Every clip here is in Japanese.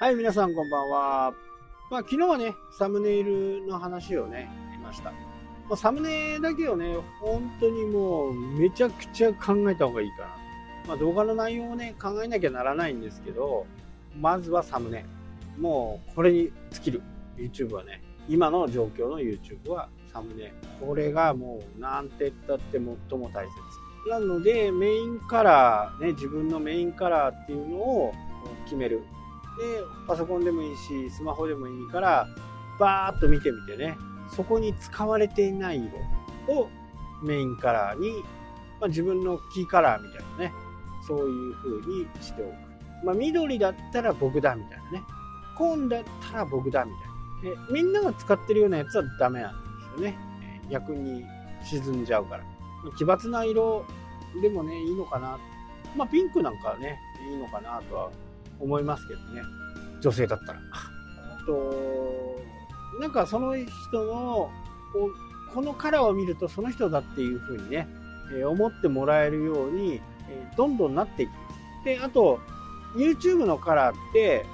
はい、皆さんこんばんは。まあ、昨日はね、サムネイルの話をね、しました。まあ、サムネだけをね、本当にもう、めちゃくちゃ考えた方がいいかな。まあ、動画の内容をね、考えなきゃならないんですけど、まずはサムネ。もう、これに尽きる。YouTube はね、今の状況の YouTube はサムネ。これがもう、なんて言ったって最も大切。なので、メインカラー、ね、自分のメインカラーっていうのを決める。で、パソコンでもいいし、スマホでもいいから、バーッと見てみてね、そこに使われていない色をメインカラーに、まあ、自分のキーカラーみたいなね、そういう風にしておく。まあ、緑だったら僕だみたいなね。紺だったら僕だみたいな。でみんなが使ってるようなやつはダメなんですよね。逆に沈んじゃうから。奇抜な色でもね、いいのかな。まあ、ピンクなんかはね、いいのかなとは思いますけどね。女性だったら。あと、なんかその人の、このカラーを見るとその人だっていう風にね、え思ってもらえるように、えどんどんなっていきます。で、あと、YouTube のカラーって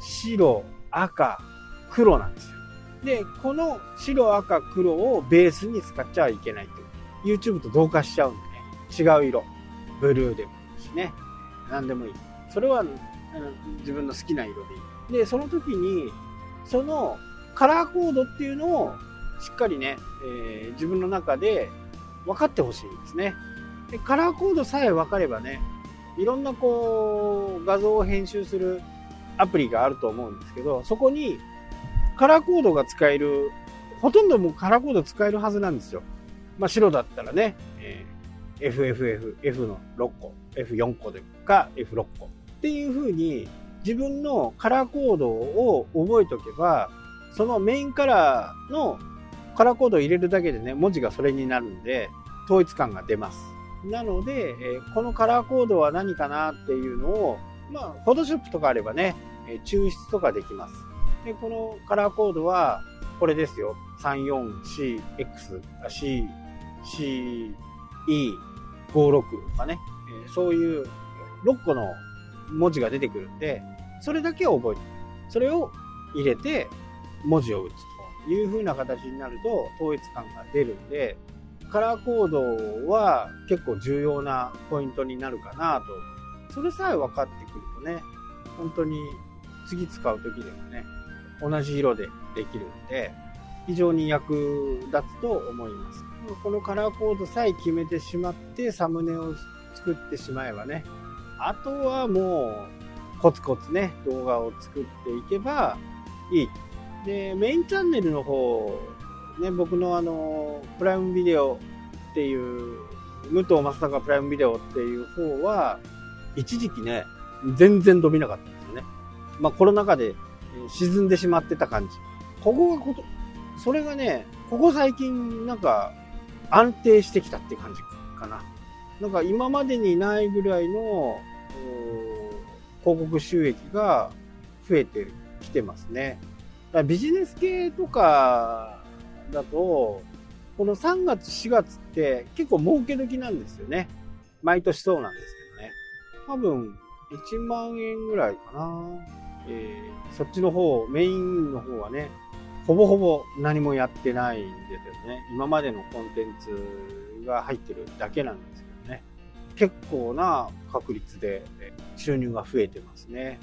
白、赤、黒なんですよ。で、この白、赤、黒をベースに使っちゃいけないという。YouTube と同化しちゃうんでね。違う色。ブルーでもいいしね。何でもいい。それは自分の好きな色でいい。で、その時に、そのカラーコードっていうのをしっかりね、えー、自分の中で分かってほしいんですね。で、カラーコードさえ分かればね、いろんなこう、画像を編集するアプリがあると思うんですけど、そこにカラーコードが使える、ほとんどもうカラーコード使えるはずなんですよ。まあ白だったらね、えー、FFF、F の6個、F4 個でか F6 個。っていう風に自分のカラーコードを覚えておけば、そのメインカラーのカラーコードを入れるだけでね、文字がそれになるんで、統一感が出ます。なので、えこのカラーコードは何かなっていうのを、まあ、フォトショップとかあればね、え抽出とかできます。で、このカラーコードは、これですよ。34CX、C、C、E、56とかね、えそういう6個の文字が出てくるんで、それだけを覚えて、それを入れて文字を打つという風な形になると統一感が出るんで、カラーコードは結構重要なポイントになるかなと。それさえ分かってくるとね、本当に次使う時でもね、同じ色でできるんで、非常に役立つと思います。このカラーコードさえ決めてしまってサムネを作ってしまえばね、あとはもう、コツコツね、動画を作っていけばいい。で、メインチャンネルの方、ね、僕のあの、プライムビデオっていう、武藤正孝プライムビデオっていう方は、一時期ね、全然伸びなかったんですよね。まあコロナ禍で沈んでしまってた感じ。ここがこと、それがね、ここ最近なんか安定してきたって感じかな。なんか今までにないぐらいの広告収益が増えてきてますね。だビジネス系とかだと、この3月4月って結構儲け時なんですよね。毎年そうなんですけどね。多分1万円ぐらいかな。えー、そっちの方、メインの方はね、ほぼほぼ何もやってないんですよね。今までのコンテンツが入ってるだけなんです結構な確率で収入が増えてますね。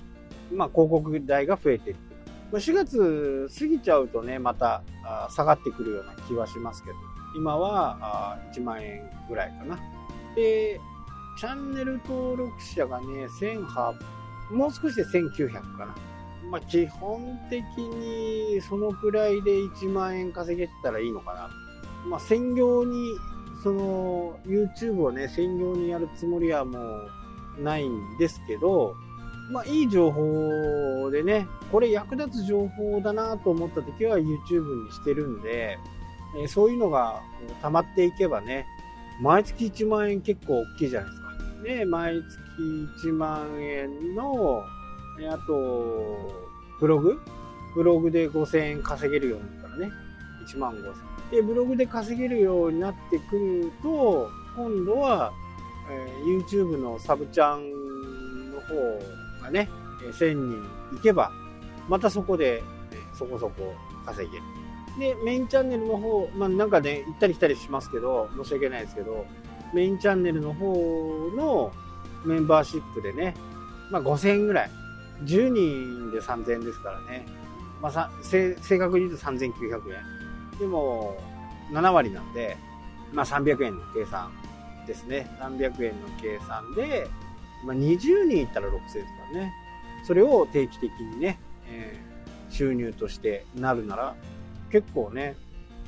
まあ、広告代が増えていく。4月過ぎちゃうとね、また下がってくるような気はしますけど、今は1万円ぐらいかな。で、チャンネル登録者がね、1800、もう少しで1900かな。まあ、基本的にそのくらいで1万円稼げてたらいいのかな。まあ、専業にその YouTube をね、専業にやるつもりはもうないんですけど、まあいい情報でね、これ役立つ情報だなと思った時は YouTube にしてるんで、えそういうのが溜まっていけばね、毎月1万円結構大きいじゃないですか。で、毎月1万円の、あと、ブログ？ブログで5000円稼げるようになったらね、1万5000。で、ブログで稼げるようになってくると、今度は、えー、YouTube のサブチャンの方がね、1000人いけば、またそこで、そこそこ稼げる。で、メインチャンネルの方、まあなんかね、行ったり来たりしますけど、申し訳ないですけど、メインチャンネルの方のメンバーシップでね、まあ5000円ぐらい。10人で3000円ですからね。まあ正確に言うと3900円。でも、7割なんで、まあ300円の計算ですね。300円の計算で、まあ20人いったら6000ですからね。それを定期的にね、えー、収入としてなるなら、結構ね、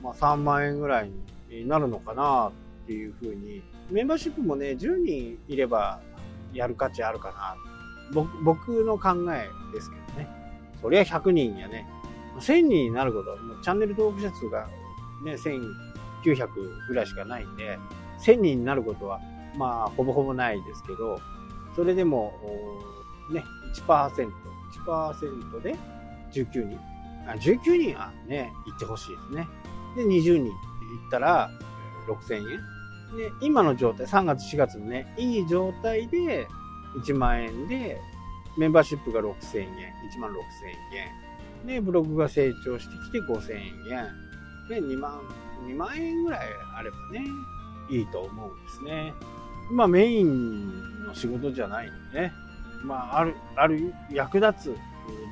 まあ、3万円ぐらいになるのかなっていうふうに、メンバーシップもね、10人いればやる価値あるかな。僕の考えですけどね。そりゃ100人やね、1000人になることは、もうチャンネル登録者数がね、1900ぐらいしかないんで、1000人になることは、まあ、ほぼほぼないですけど、それでも、ね、1%、1%で19人。あ19人はね、行ってほしいですね。で、20人行ったら6000円。で、今の状態、3月4月のね、いい状態で1万円で、メンバーシップが6000円、1万6000円。で、ブログが成長してきて5000円。で、2万、2万円ぐらいあればね、いいと思うんですね。まあメインの仕事じゃないんでね。まあ、ある、ある役立つ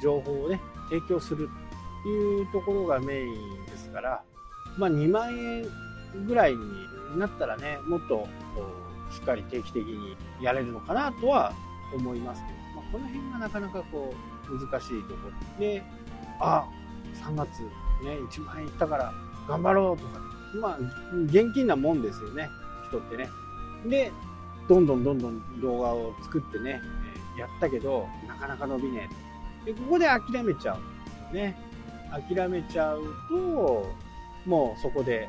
情報をね、提供するというところがメインですから、まあ、2万円ぐらいになったらね、もっとしっかり定期的にやれるのかなとは思いますけど、まあ、この辺がなかなかこう、難しいところで、あ、3月ね、1万円いったから頑張ろうとか、まあ、現金なもんですよね、人ってね。で、どんどんどんどん動画を作ってね、やったけど、なかなか伸びねえ。で、ここで諦めちゃうんですよね。諦めちゃうと、もうそこで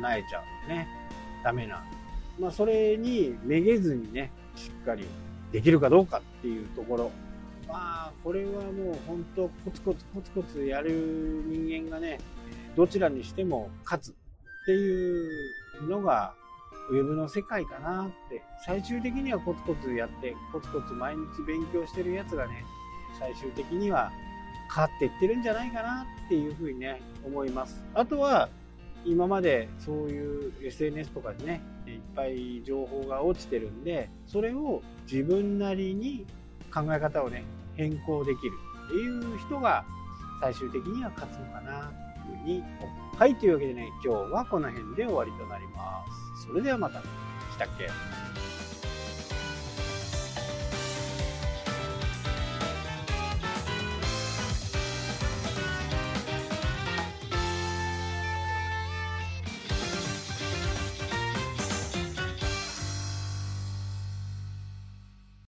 萎えちゃうんでね。ダメなまあ、それにめげずにね、しっかりできるかどうかっていうところ。まあ、これはもう本当コツコツコツコツやる人間がね、どちらにしても勝つっていうのがウェブの世界かなって、最終的にはコツコツやって、コツコツ毎日勉強してるやつがね、最終的には勝っていってるんじゃないかなっていうふうにね、思います。あとは、今までそういう SNS とかでね、いっぱい情報が落ちてるんで、それを自分なりに考え方をね、変更できるっていう人が最終的には勝つのかなというふうにはい、というわけでね、今日はこの辺で終わりとなります。それではまた。したっけ？